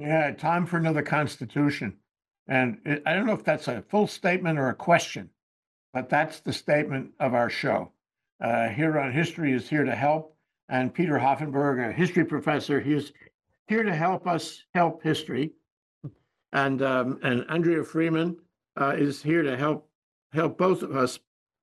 Yeah, time for another constitution. And it, I don't know if that's a full statement or a question, but that's the statement of our show. Uh, here on History is here to help. And Peter Hoffenberg, a history professor, he's here to help us help history. And um, and Andrea Freeman uh, is here to help help both of us,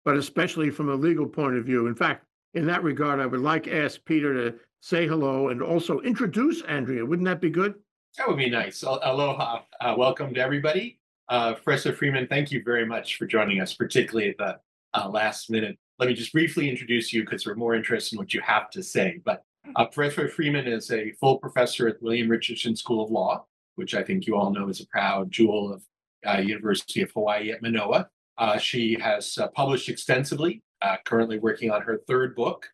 but especially from a legal point of view. In fact, in that regard, I would like to ask Peter to say hello and also introduce Andrea. Wouldn't that be good? That would be nice. Aloha. Uh, welcome to everybody. Uh, Professor Freeman, thank you very much for joining us, particularly at the uh, last minute. Let me just briefly introduce you because we're more interested in what you have to say. But uh, Professor Freeman is a full professor at William Richardson School of Law, which I think you all know is a proud jewel of uh, University of Hawaii at Manoa. Uh, she has published extensively, currently working on her third book.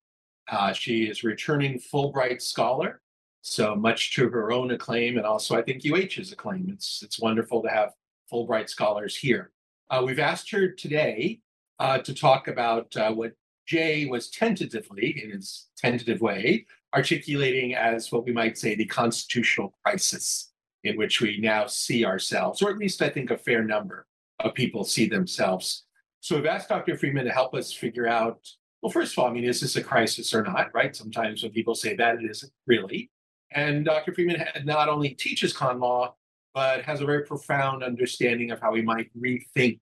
She is returning Fulbright Scholar, so much to her own acclaim, and also I think UH's acclaim. It's it's wonderful to have Fulbright scholars here. Uh, we've asked her today uh, to talk about uh, what Jay was tentatively, in his tentative way, articulating as what we might say the constitutional crisis in which we now see ourselves, or at least I think a fair number of people see themselves. So we've asked Dr. Freeman to help us figure out well, first of all, I mean, is this a crisis or not, right? Sometimes when people say that, it isn't really. And Dr. Freeman not only teaches con law, but has a very profound understanding of how we might rethink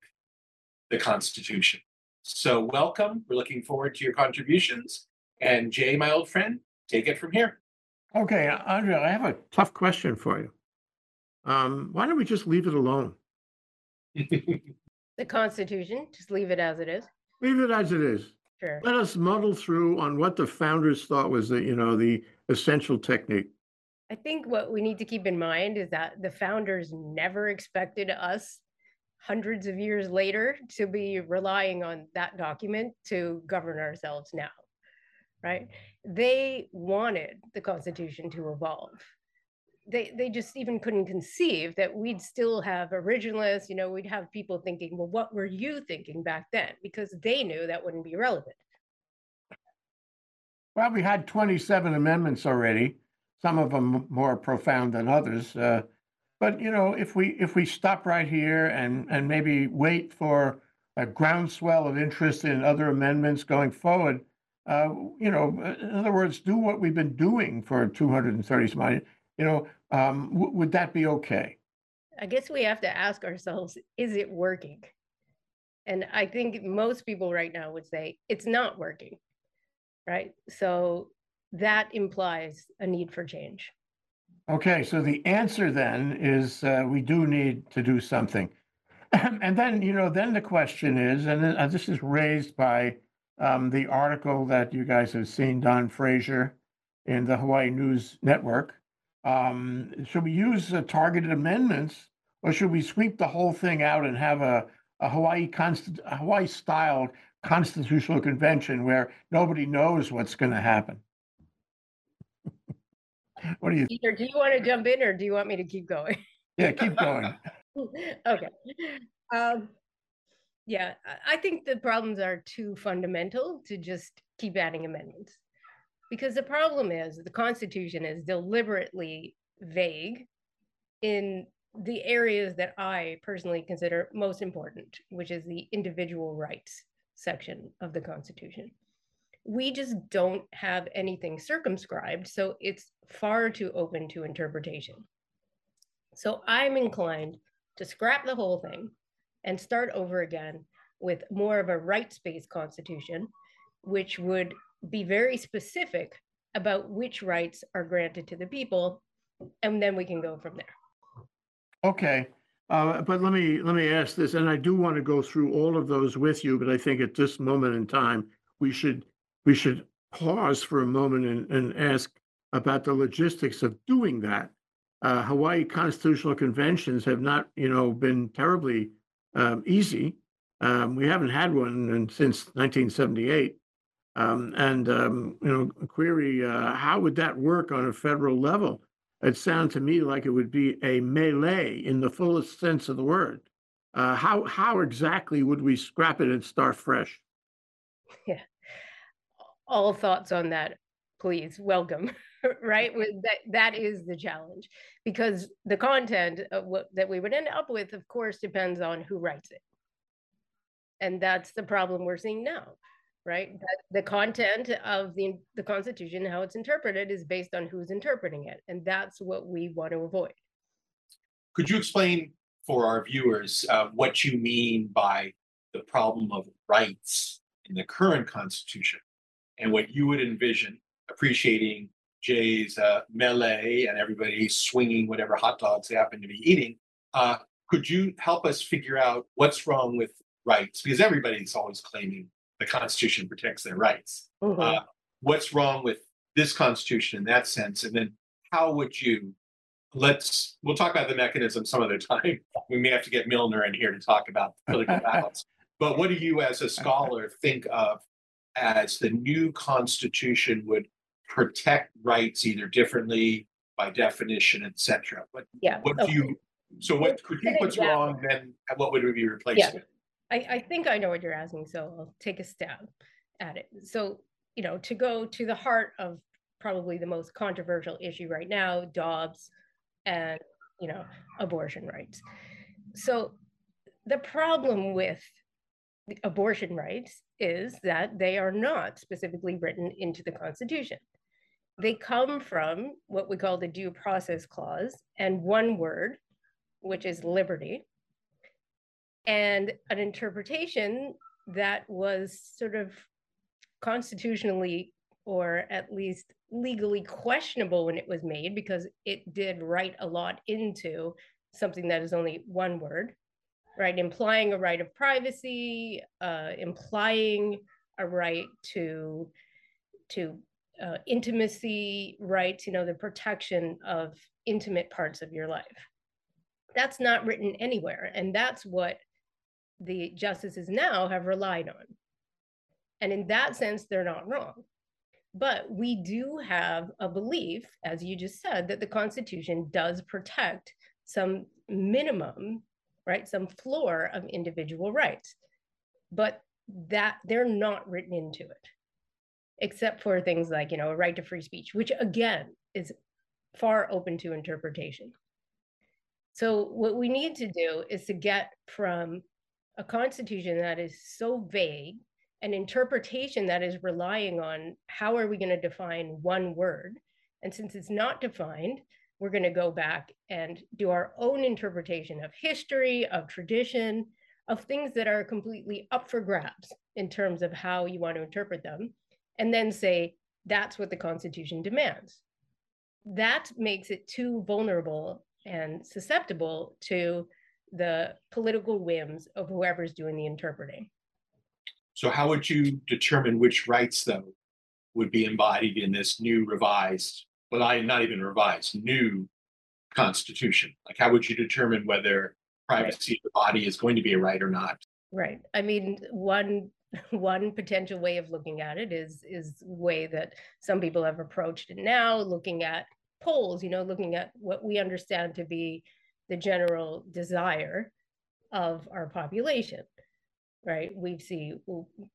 the Constitution. So, welcome. We're looking forward to your contributions. And Jay, my old friend, take it from here. Okay, Andrea, I have a tough question for you. Um, why don't we just leave it alone? The Constitution, just leave it as it is. Leave it as it is. Sure. Let us muddle through on what the founders thought was the, you know, the essential technique. I think what we need to keep in mind is that the founders never expected us hundreds of years later to be relying on that document to govern ourselves now. Right? They wanted the Constitution to evolve. They, they just even couldn't conceive that we'd still have originalists, you know, we'd have people thinking, well, what were you thinking back then? Because they knew that wouldn't be relevant. Well, we had 27 amendments already, some of them more profound than others. Uh, but you know, if we if we stop right here and and maybe wait for a groundswell of interest in other amendments going forward, uh, you know, in other words, do what we've been doing for 230 some you know, um, w- would that be okay? I guess we have to ask ourselves, is it working? And I think most people right now would say it's not working, right? So that implies a need for change. Okay, so the answer then is uh, we do need to do something. and then, you know, then the question is, and uh, this is raised by um, the article that you guys have seen, Don Fraser, in the Hawaii News Network. Um, should we use uh, targeted amendments or should we sweep the whole thing out and have a, a Hawaii const- Hawaii style constitutional convention where nobody knows what's going to happen? What do you Peter, do you want to jump in or do you want me to keep going? Yeah, keep going. okay. Um, yeah, I think the problems are too fundamental to just keep adding amendments. Because the problem is the Constitution is deliberately vague in the areas that I personally consider most important, which is the individual rights section of the Constitution. We just don't have anything circumscribed, so it's far too open to interpretation. So I'm inclined to scrap the whole thing and start over again with more of a rights-based constitution, which would be very specific about which rights are granted to the people, and then we can go from there. Okay, uh, but let me, let me ask this, and I do want to go through all of those with you, but I think at this moment in time, we should, we should pause for a moment and, and ask about the logistics of doing that. Uh, Hawaii constitutional conventions have not, you know, been terribly um, easy. Um, we haven't had one in, since 1978. Um, and, um, you know, query, uh, how would that work on a federal level? It sounds to me like it would be a melee in the fullest sense of the word. Uh, how, how exactly would we scrap it and start fresh? All thoughts on that, please, welcome. right? That, that is the challenge because the content of what that we would end up with, of course, depends on who writes it. And that's the problem we're seeing now, right? That the content of the, the Constitution, how it's interpreted, is based on who's interpreting it. And that's what we want to avoid. Could you explain for our viewers uh, what you mean by the problem of rights in the current Constitution and what you would envision appreciating Jay's uh, melee and everybody swinging whatever hot dogs they happen to be eating? Uh, could you help us figure out what's wrong with rights? Because everybody's always claiming the Constitution protects their rights. Uh, what's wrong with this Constitution in that sense? And then how would you let's we'll talk about the mechanism some other time. We may have to get Milner in here to talk about political balance. But what do you, as a scholar, think of as the new constitution would protect rights either differently by definition, etc. What Yeah. what do you so what could you what's wrong then what would be replaced Yeah. with? I, I think I know what you're asking, so I'll take a stab at it. So, you know, to go to the heart of probably the most controversial issue right now, Dobbs and, you know, abortion rights. So the problem with abortion rights is that they are not specifically written into the Constitution. They come from what we call the due process clause and one word, which is liberty and an interpretation that was sort of constitutionally or at least legally questionable when it was made because it did write a lot into something that is only one word right implying a right of privacy uh, implying a right to to uh, intimacy rights you know the protection of intimate parts of your life that's not written anywhere and that's what the justices now have relied on. And in that sense, they're not wrong. But we do have a belief, as you just said, that the Constitution does protect some minimum, right, some floor of individual rights. But that they're not written into it, except for things like, you know, a right to free speech, which again is far open to interpretation. So, what we need to do is to get from a constitution that is so vague, an interpretation that is relying on how are we going to define one word? And since it's not defined, we're going to go back and do our own interpretation of history, of tradition, of things that are completely up for grabs in terms of how you want to interpret them, and then say that's what the Constitution demands. That makes it too vulnerable and susceptible to the political whims of whoever's doing the interpreting. So how would you determine which rights though would be embodied in this new revised, well, I not even revised, new constitution? Like how would you determine whether privacy of the body is going to be a right or not? Right. I mean, one one potential way of looking at it is is way that some people have approached it now, looking at polls, you know, looking at what we understand to be the general desire of our population right we see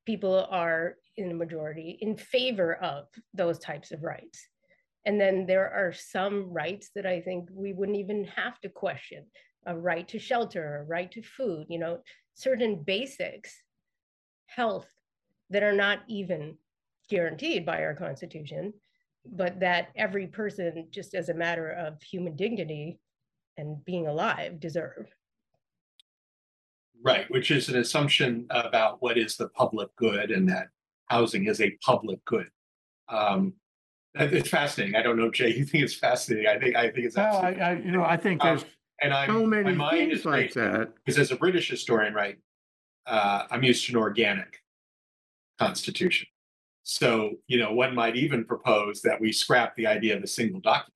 people are in the majority in favor of those types of rights and then there are some rights that i think we wouldn't even have to question a right to shelter a right to food you know certain basics health that are not even guaranteed by our constitution but that every person just as a matter of human dignity and being alive deserve. Right, which is an assumption about what is the public good and that housing is a public good. Um, it's fascinating. I don't know, Jay, you think it's fascinating? I think, I think it's Well, absolutely, I, I, you know, I think Um, there's and I'm, so my many mind is things like that. Because as a British historian, right, uh, I'm used to an organic constitution. So, you know, one might even propose that we scrap the idea of a single document.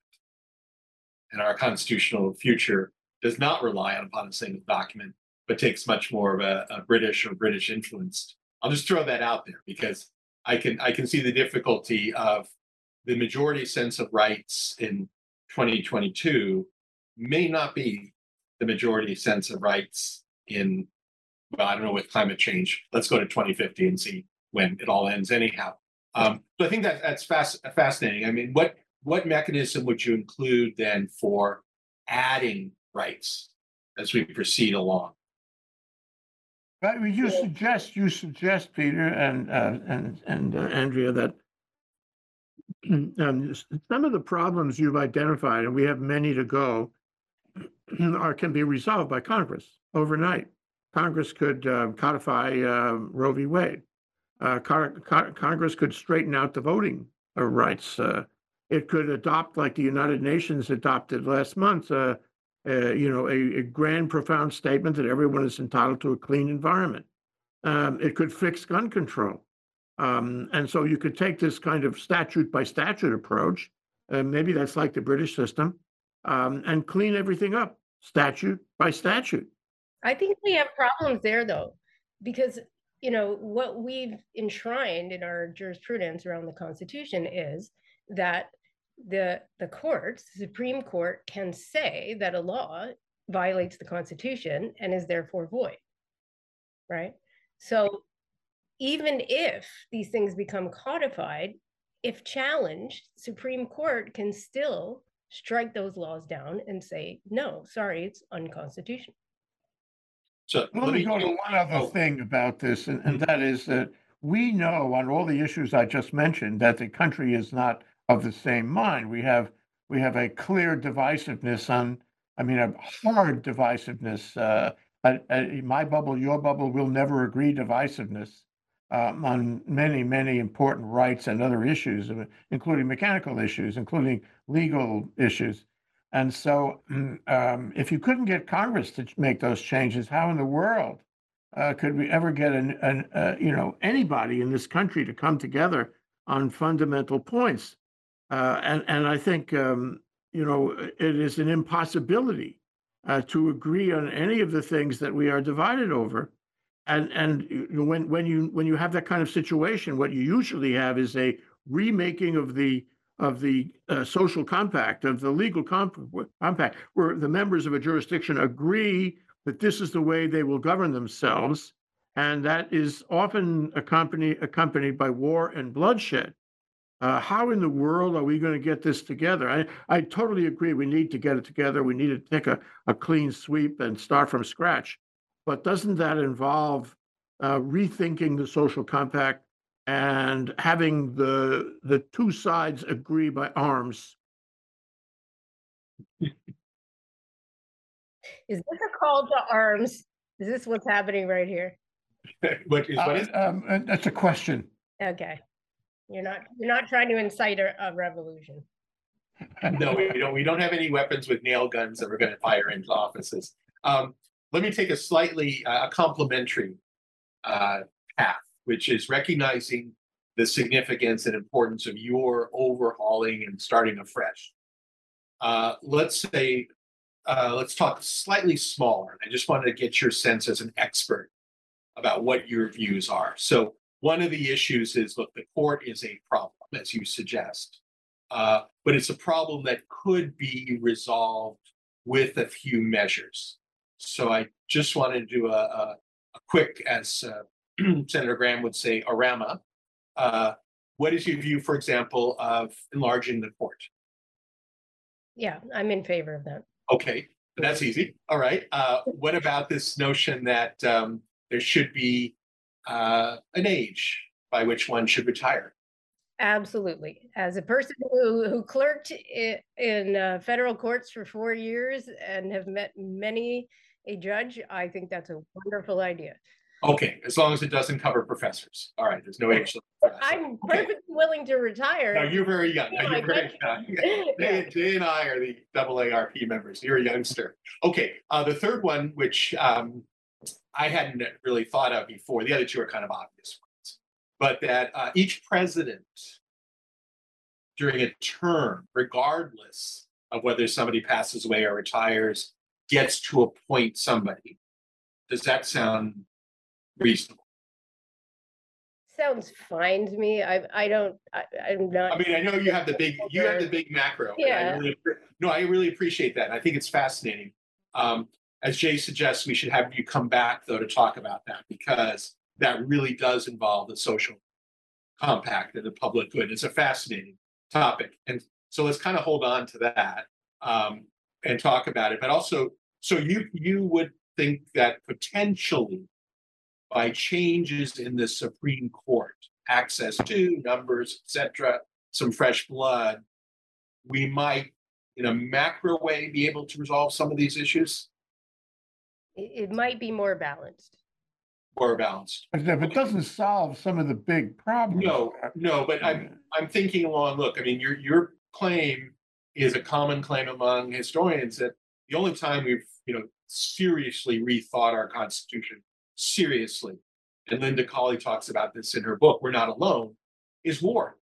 And our constitutional future does not rely upon a single document, but takes much more of a, a British or British influenced. I'll just throw that out there because I can I can see the difficulty of the majority sense of rights in 2022 may not be the majority sense of rights in well, I don't know with climate change. Let's go to 2050 and see when it all ends anyhow. Um, so I think that that's fast, fascinating. I mean, what what mechanism would you include then for adding rights as we proceed along? Right, well, you suggest, you suggest, Peter and, uh, and, and uh, Andrea, that um, s- some of the problems you've identified, and we have many to go, are, can be resolved by Congress overnight. Congress could uh, codify uh, Roe v. Wade. Uh, Con- Con- Congress could straighten out the voting uh, rights. Uh, It could adopt, like the United Nations adopted last month, uh, you know, a, a grand, profound statement that everyone is entitled to a clean environment. Um, it could fix gun control. Um, and so you could take this kind of statute by statute approach, and maybe that's like the British system, um, and clean everything up statute by statute. I think we have problems there though, because you know what we've enshrined in our jurisprudence around the Constitution is that the the courts, the Supreme Court, can say that a law violates the Constitution and is therefore void. Right. So even if these things become codified, if challenged, Supreme Court can still strike those laws down and say, no, sorry, it's unconstitutional. So Let me go to one other oh. thing about this, and, and that is that we know on all the issues I just mentioned that the country is not of the same mind. We have we have a clear divisiveness on, I mean, a hard divisiveness. Uh, my bubble, your bubble, will never agree divisiveness um, on many, many important rights and other issues, uh, including mechanical issues, including legal issues. And so, um, if you couldn't get Congress to make those changes, how in the world uh, could we ever get an, an uh, you know, anybody in this country to come together on fundamental points? Uh, and and I think um, you know it is an impossibility uh, to agree on any of the things that we are divided over. And and when when you when you have that kind of situation, what you usually have is a remaking of the of the uh, social compact of the legal comp- compact, where the members of a jurisdiction agree that this is the way they will govern themselves, and that is often accompanied accompanied by war and bloodshed. Uh, how in the world are we going to get this together? I, I totally agree. We need to get it together. We need to take a, a clean sweep and start from scratch. But doesn't that involve uh, rethinking the social compact and having the the two sides agree by arms? Is this a call to arms? Is this what's happening right here? What is, what is, Uh, um, uh, that's a question. Okay. You're not, you're not trying to incite a, a revolution. no, we don't, we don't have any weapons with nail guns that we're gonna fire into offices. Um, let me take a slightly, uh, complementary uh, path, which is recognizing the significance and importance of your overhauling and starting afresh. Uh, let's say, uh, let's talk slightly smaller. I just wanted to get your sense as an expert about what your views are. So one of the issues is, look, the court is a problem, as you suggest. Uh, but it's a problem that could be resolved with a few measures. So I just wanted to do a, a, a quick, as uh, Senator Graham would say, a rama. Uh, what is your view, for example, of enlarging the court? Yeah, I'm in favor of that. Okay, that's easy. All right. Uh, what about this notion that um, there should be uh, an age by which one should retire? Absolutely. As a person who, who clerked i- in uh, federal courts for four years and have met many a judge, I think that's a wonderful idea. Okay, as long as it doesn't cover professors. All right, there's no age. limit. I'm Okay. perfectly willing to retire. No, you're very young. No, You're very young. Jay, Jay and I are the double ARP members. You're a youngster. Okay, uh, the third one, which um, I hadn't really thought of before, the other two are kind of obvious ones, but that uh, each president during a term, regardless of whether somebody passes away or retires, gets to appoint somebody. Does that sound reasonable? Sounds fine to me. I, I don't, I, I'm not. I mean, I know you have the big, you have the big macro. and I Yeah. really No, I really appreciate that. I think it's fascinating. Um, as Jay suggests, we should have you come back though to talk about that because that really does involve the social compact and the public good. It's a fascinating topic. And So let's kind of hold on to that um, and talk about it. But also, so you you would think that potentially by changes in the Supreme Court, access to numbers, etc., some fresh blood, we might, in a macro way, be able to resolve some of these issues It, it might be more balanced. More balanced. But if it doesn't solve some of the big problems. No, uh, no, but I'm I'm thinking along. Look, I mean, your your claim is a common claim among historians that the only time we've you know seriously rethought our constitution seriously, and Linda Colley talks about this in her book. We're not alone. Is war,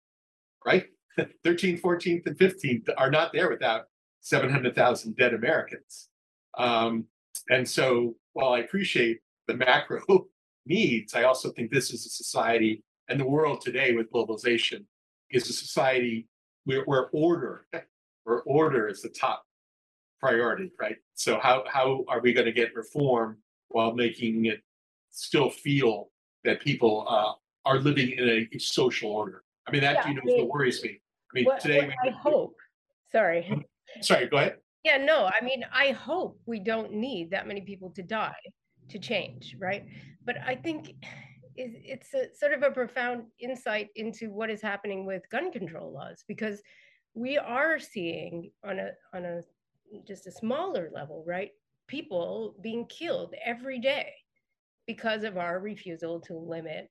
right? 13th, 14th, and 15th are not there without 700,000 dead Americans. Um, and so, while I appreciate the macro needs, I also think this is a society and the world today with globalization is a society where, where order, where order is the top priority, right? So how how are we going to get reform while making it still feel that people uh, are living in a, a social order? I mean, that Yeah, you know I mean, what worries me. I mean, What, today what we I hope, sorry. Sorry, go ahead. Yeah, no, I mean, I hope we don't need that many people to die to change, right? But I think it's a sort of a profound insight into what is happening with gun control laws because we are seeing on a on a just a smaller level, right? People being killed every day because of our refusal to limit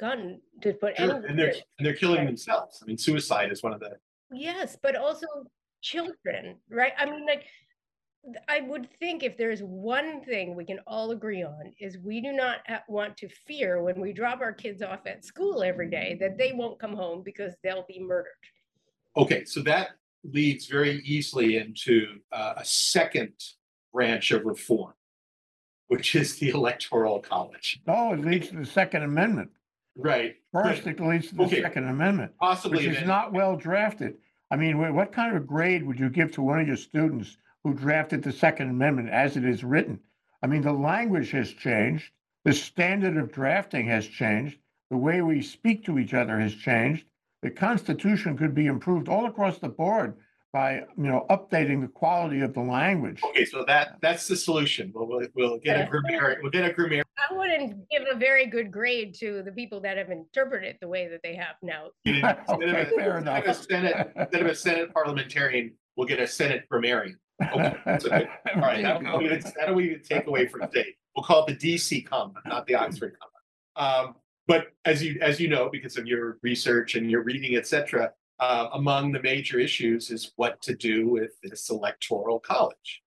gun to put Sure, any and they're and they're killing Right. themselves. I mean, suicide is one of the Yes, but also children, right? I mean, like, I would think if there's one thing we can all agree on is we do not want to fear when we drop our kids off at school every day that they won't come home because they'll be murdered. Okay, so that leads very easily into uh, a second branch of reform, which is the Electoral College. No, it leads to the Second Amendment. Right. First, it leads to the Okay. Second Amendment, Possibly. which is not well drafted. I mean, what kind of grade would you give to one of your students who drafted the Second Amendment as it is written? I mean, the language has changed. The standard of drafting has changed. The way we speak to each other has changed. The Constitution could be improved all across the board by, you know, updating the quality of the language. Okay, so that that's the solution. We'll we'll, we'll get a Yeah. grammarian. We'll get a grammarian. I wouldn't give a very good grade to the people that have interpreted it the way that they have now. Instead of Okay, a- fair instead of enough. Senate, instead of a Senate parliamentarian, we'll get a Senate grammarian. Okay, so good. All right, There you that'll be go. the- that'll be the takeaway from today. We'll call it the DC comma, not the Oxford comma. Um, but as you as you know, because of your research and your reading, et cetera, uh, among the major issues is what to do with this electoral college,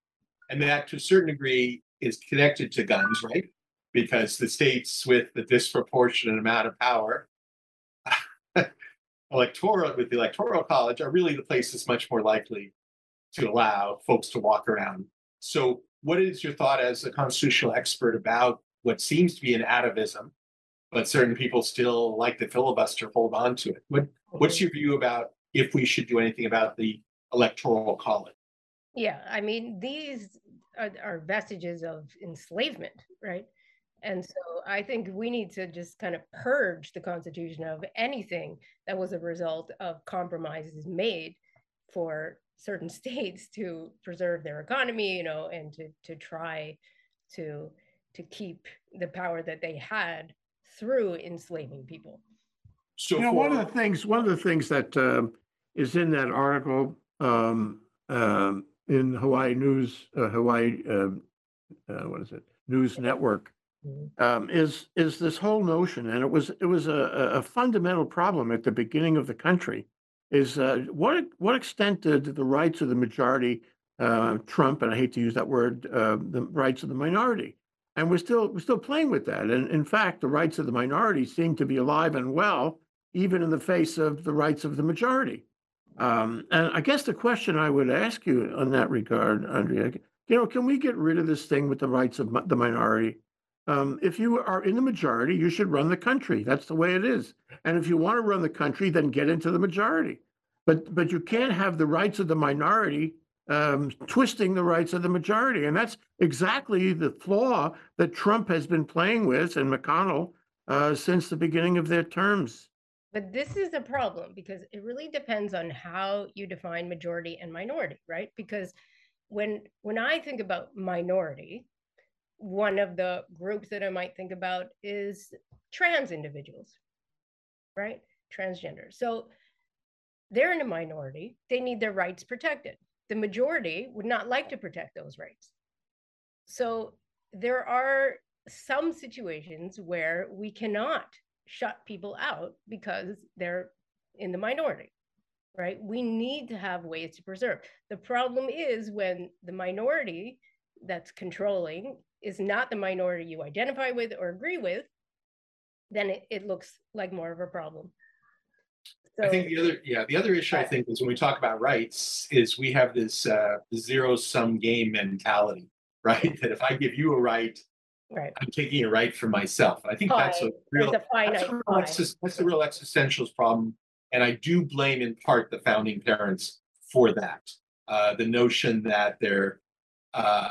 and that to a certain degree is connected to guns, right? Because the states with the disproportionate amount of power electoral with the electoral college are really the places much more likely to allow folks to walk around. So, what is your thought as a constitutional expert about what seems to be an atavism, but certain people still like the filibuster hold on to it? What What's your view about if we should do anything about the electoral college? Yeah, I mean, these are, are vestiges of enslavement, right? And so I think we need to just kind of purge the Constitution of anything that was a result of compromises made for certain states to preserve their economy, you know, and to to try to to keep the power that they had through enslaving people. So, You know, one of the things, one of the things that um, is in that article um, um, in Hawaii News, uh, Hawaii, um, uh, what is it? News Network, Mhm. um, is is this whole notion, and it was it was a, a a fundamental problem at the beginning of the country, is uh, what what extent did the rights of the majority uh, trump, and I hate to use that word, uh, the rights of the minority, and we're still we're still playing with that, and in fact, the rights of the minority seem to be alive and well, even in the face of the rights of the majority. Um, and I guess the question I would ask you on that regard, Andrea, you know, can we get rid of this thing with the rights of the minority? Um, if you are in the majority, you should run the country. That's the way it is. And if you want to run the country, then get into the majority. But but you can't have the rights of the minority um, twisting the rights of the majority, and that's exactly the flaw that Trump has been playing with and McConnell uh, since the beginning of their terms. But this is a problem because it really depends on how you define majority and minority, right? Because when when I think about minority, one of the groups that I might think about is trans individuals, right? Transgender. So they're in a minority, they need their rights protected. The majority would not like to protect those rights. So there are some situations where we cannot shut people out because they're in the minority, right? We need to have ways to preserve. The problem is when the minority that's controlling is not the minority you identify with or agree with, then it, it looks like more of a problem. I think the other, yeah, the other issue I think is when we talk about rights is we have this uh zero sum game mentality, right? That if I give you a right, Right. I'm taking a right for myself. I think that's a real, a that's a real exis- that's a real existentialist problem. And I do blame in part the founding parents for that. Uh, the notion that they're, uh,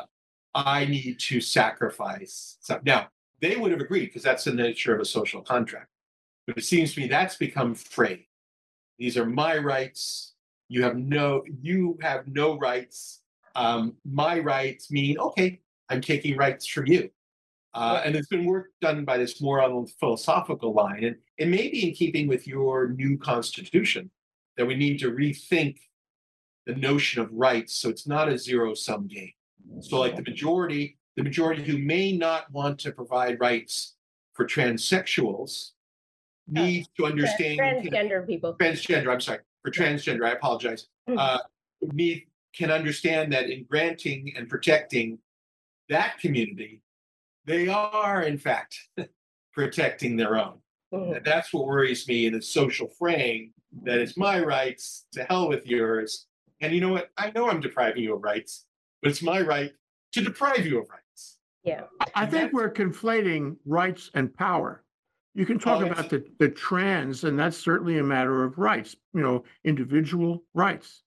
I need to sacrifice. some- Now, they would have agreed because that's the nature of a social contract. But it seems to me that's become frayed. These are my rights. You have no, you have no rights. Um, my rights mean, okay, I'm taking rights from you. Uh, and there's been work done by this more on the philosophical line, and it may be in keeping with your new constitution that we need to rethink the notion of rights so it's not a zero sum game. So, like the majority, the majority who may not want to provide rights for transsexuals needs to understand Transgender people. transgender, I'm sorry, for transgender, I apologize. Mhm. Uh, need, can understand that in granting and protecting that community, they are in fact protecting their own. Mhm. And that's what worries me in the social frame, that it's my rights, to hell with yours. And you know what? I know I'm depriving you of rights, but it's my right to deprive you of rights. Yeah. I- I think we're conflating rights and power. You can talk Oh, about the, the trans, and that's certainly a matter of rights, you know, individual rights.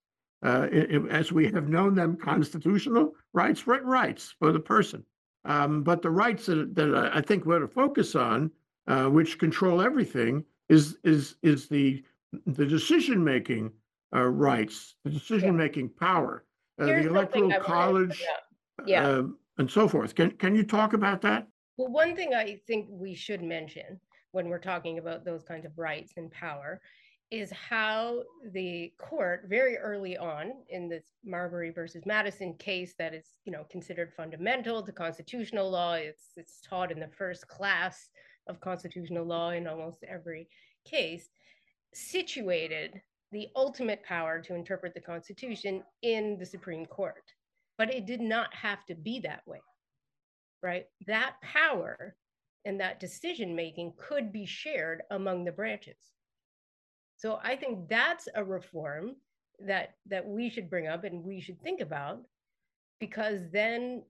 Uh, i- i- as we have known them, constitutional rights, written rights for the person. Um, but the rights that, that I think we're to focus on, uh, which control everything, is, is, is the, the decision-making, uh, rights, the decision-making power, uh, the electoral I wanted to college, bring. Yeah. um, and so forth. Can, can you talk about that? Well, one thing I think we should mention when we're talking about those kinds of rights and power is how the court very early on in this Marbury versus Madison case that is, you know, considered fundamental to constitutional law. It's it's taught in the first class of constitutional law in almost every case, situated the ultimate power to interpret the Constitution in the Supreme Court. But it did not have to be that way right? That power and that decision making could be shared among the branches. So I think that's a reform that that we should bring up and we should think about because then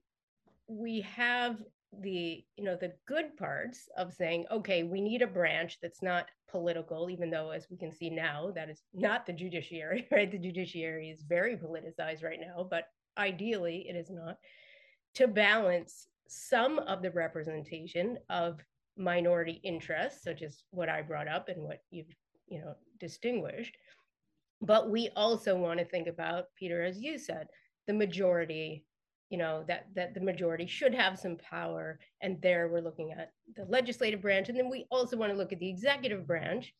we have the you know the good parts of saying okay we need a branch that's not political even though as we can see now that is not the judiciary right the judiciary is very politicized right now but ideally it is not to balance some of the representation of minority interests, such as what I brought up and what you've you know distinguished. But we also want to think about, Peter, as you said, the majority, you know, that that the majority should have some power. And there we're looking at the legislative branch. And then we also want to look at the executive branch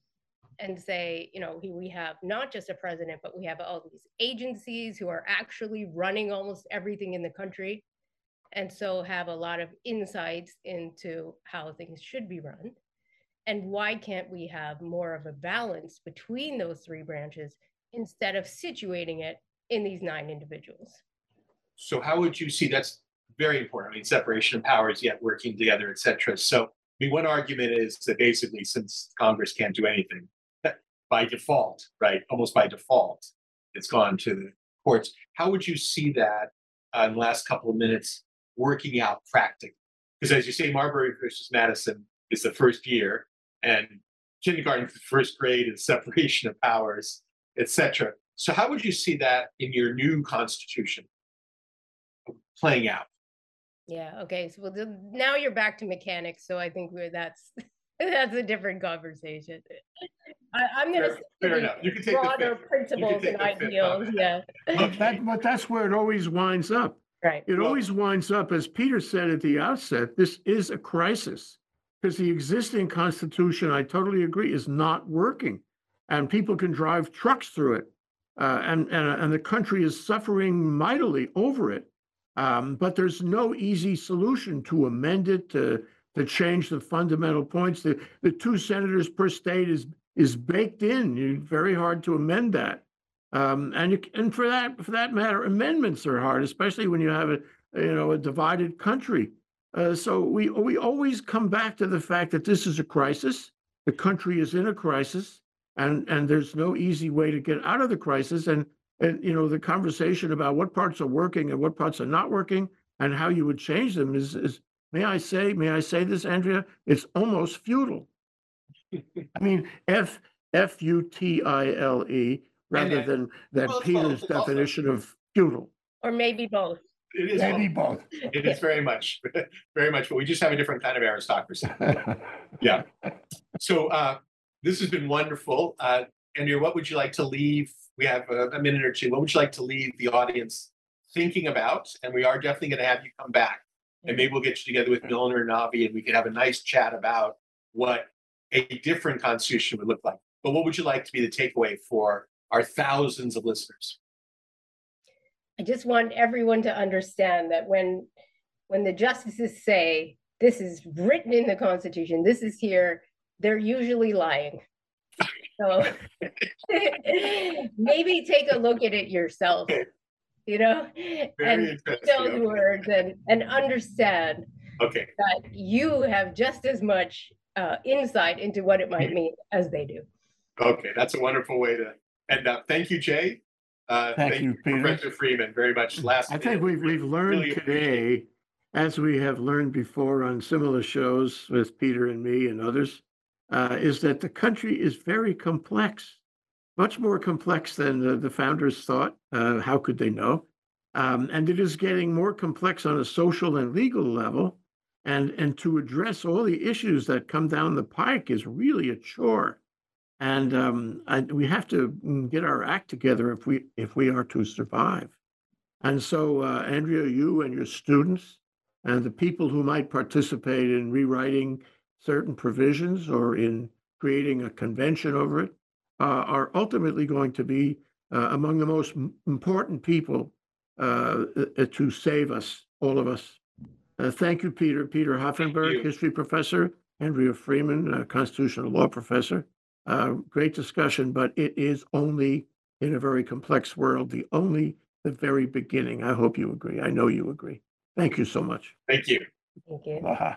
and say, you know, we have not just a president, but we have all these agencies who are actually running almost everything in the country and so have a lot of insights into how things should be run. And why can't we have more of a balance between those three branches instead of situating it in these nine individuals? So how would you see that's very important? I mean, separation of powers, yet working together, et cetera. So I mean, one argument is that basically, since Congress can't do anything by default, right? Almost by default, it's gone to the courts. How would you see that uh, in the last couple of minutes working out practically? Because as you say, Marbury versus Madison is the first year, and kindergarten is the first grade, and separation of powers, etc. So how would you see that in your new constitution? playing out. Yeah. Okay. So well, the- now you're back to mechanics. So I think we're that's That's a different conversation. I, I'm gonna. Fair- stick fair to enough. You can take Broader fifth. principles take and ideals, yeah, But that, but that's where it always winds up. Right. It always winds up, as Peter said at the outset, this is a crisis. Because the existing constitution, I totally agree, is not working. And people can drive trucks through it. Uh, and, and, and the country is suffering mightily over it. Um, but there's no easy solution to amend it, to, to change the fundamental points. The, the two senators per state is, is baked in. You're very hard to amend that. Um, and you, and for that for that matter, amendments are hard, especially when you have a you know a divided country. Uh, so we we always come back to the fact that this is a crisis. The country is in a crisis, and and there's no easy way to get out of the crisis. And and you know the conversation about what parts are working and what parts are not working, and how you would change them is is may I say may I say this, Andrea? It's almost futile. I mean, F F U T I L E rather then- than that Well, it's Peter's both, it's also- definition of futile. Or maybe both. It is, Maybe both. it is very much, very much, but we just have a different kind of aristocracy. Yeah. So uh, this has been wonderful. Uh, Andrea, what would you like to leave? We have a, a minute or two. What would you like to leave the audience thinking about? And we are definitely going to have you come back. And maybe we'll get you together with Milner and Navi and we could have a nice chat about what a different constitution would look like. But what would you like to be the takeaway for our thousands of listeners? I just want everyone to understand that when when the justices say this is written in the Constitution, this is here, they're usually lying. So maybe take a look at it yourself, you know, Very and those words and and understand Okay. that you have just as much uh, insight into what it might mean as they do. Okay. That's a wonderful way to end up. Thank you, Jay. Uh, Thank you, Peter. Professor Freeman, very much. Last. I think we've we've learned Really today, as we have learned before on similar shows with Peter and me and others, uh, is that the country is very complex, much more complex than the, the founders thought. Uh, how could they know? Um, and it is getting more complex on a social and legal level. And, and to address all the issues that come down the pike is really a chore. And um, I, we have to mm, get our act together if we if we are to survive. And so, uh, Andrea, you and your students and the people who might participate in rewriting certain provisions or in creating a convention over it uh, are ultimately going to be uh, among the most important people uh, uh, to save us, all of us. Uh, thank you, Peter. Peter Hoffenberg, you. history professor, Andrea Freeman, uh, constitutional law professor. Uh, great discussion, but it is only in a very complex world, the only the very beginning. I hope you agree. I know you agree. Thank you so much. Thank you. Thank you. Aloha.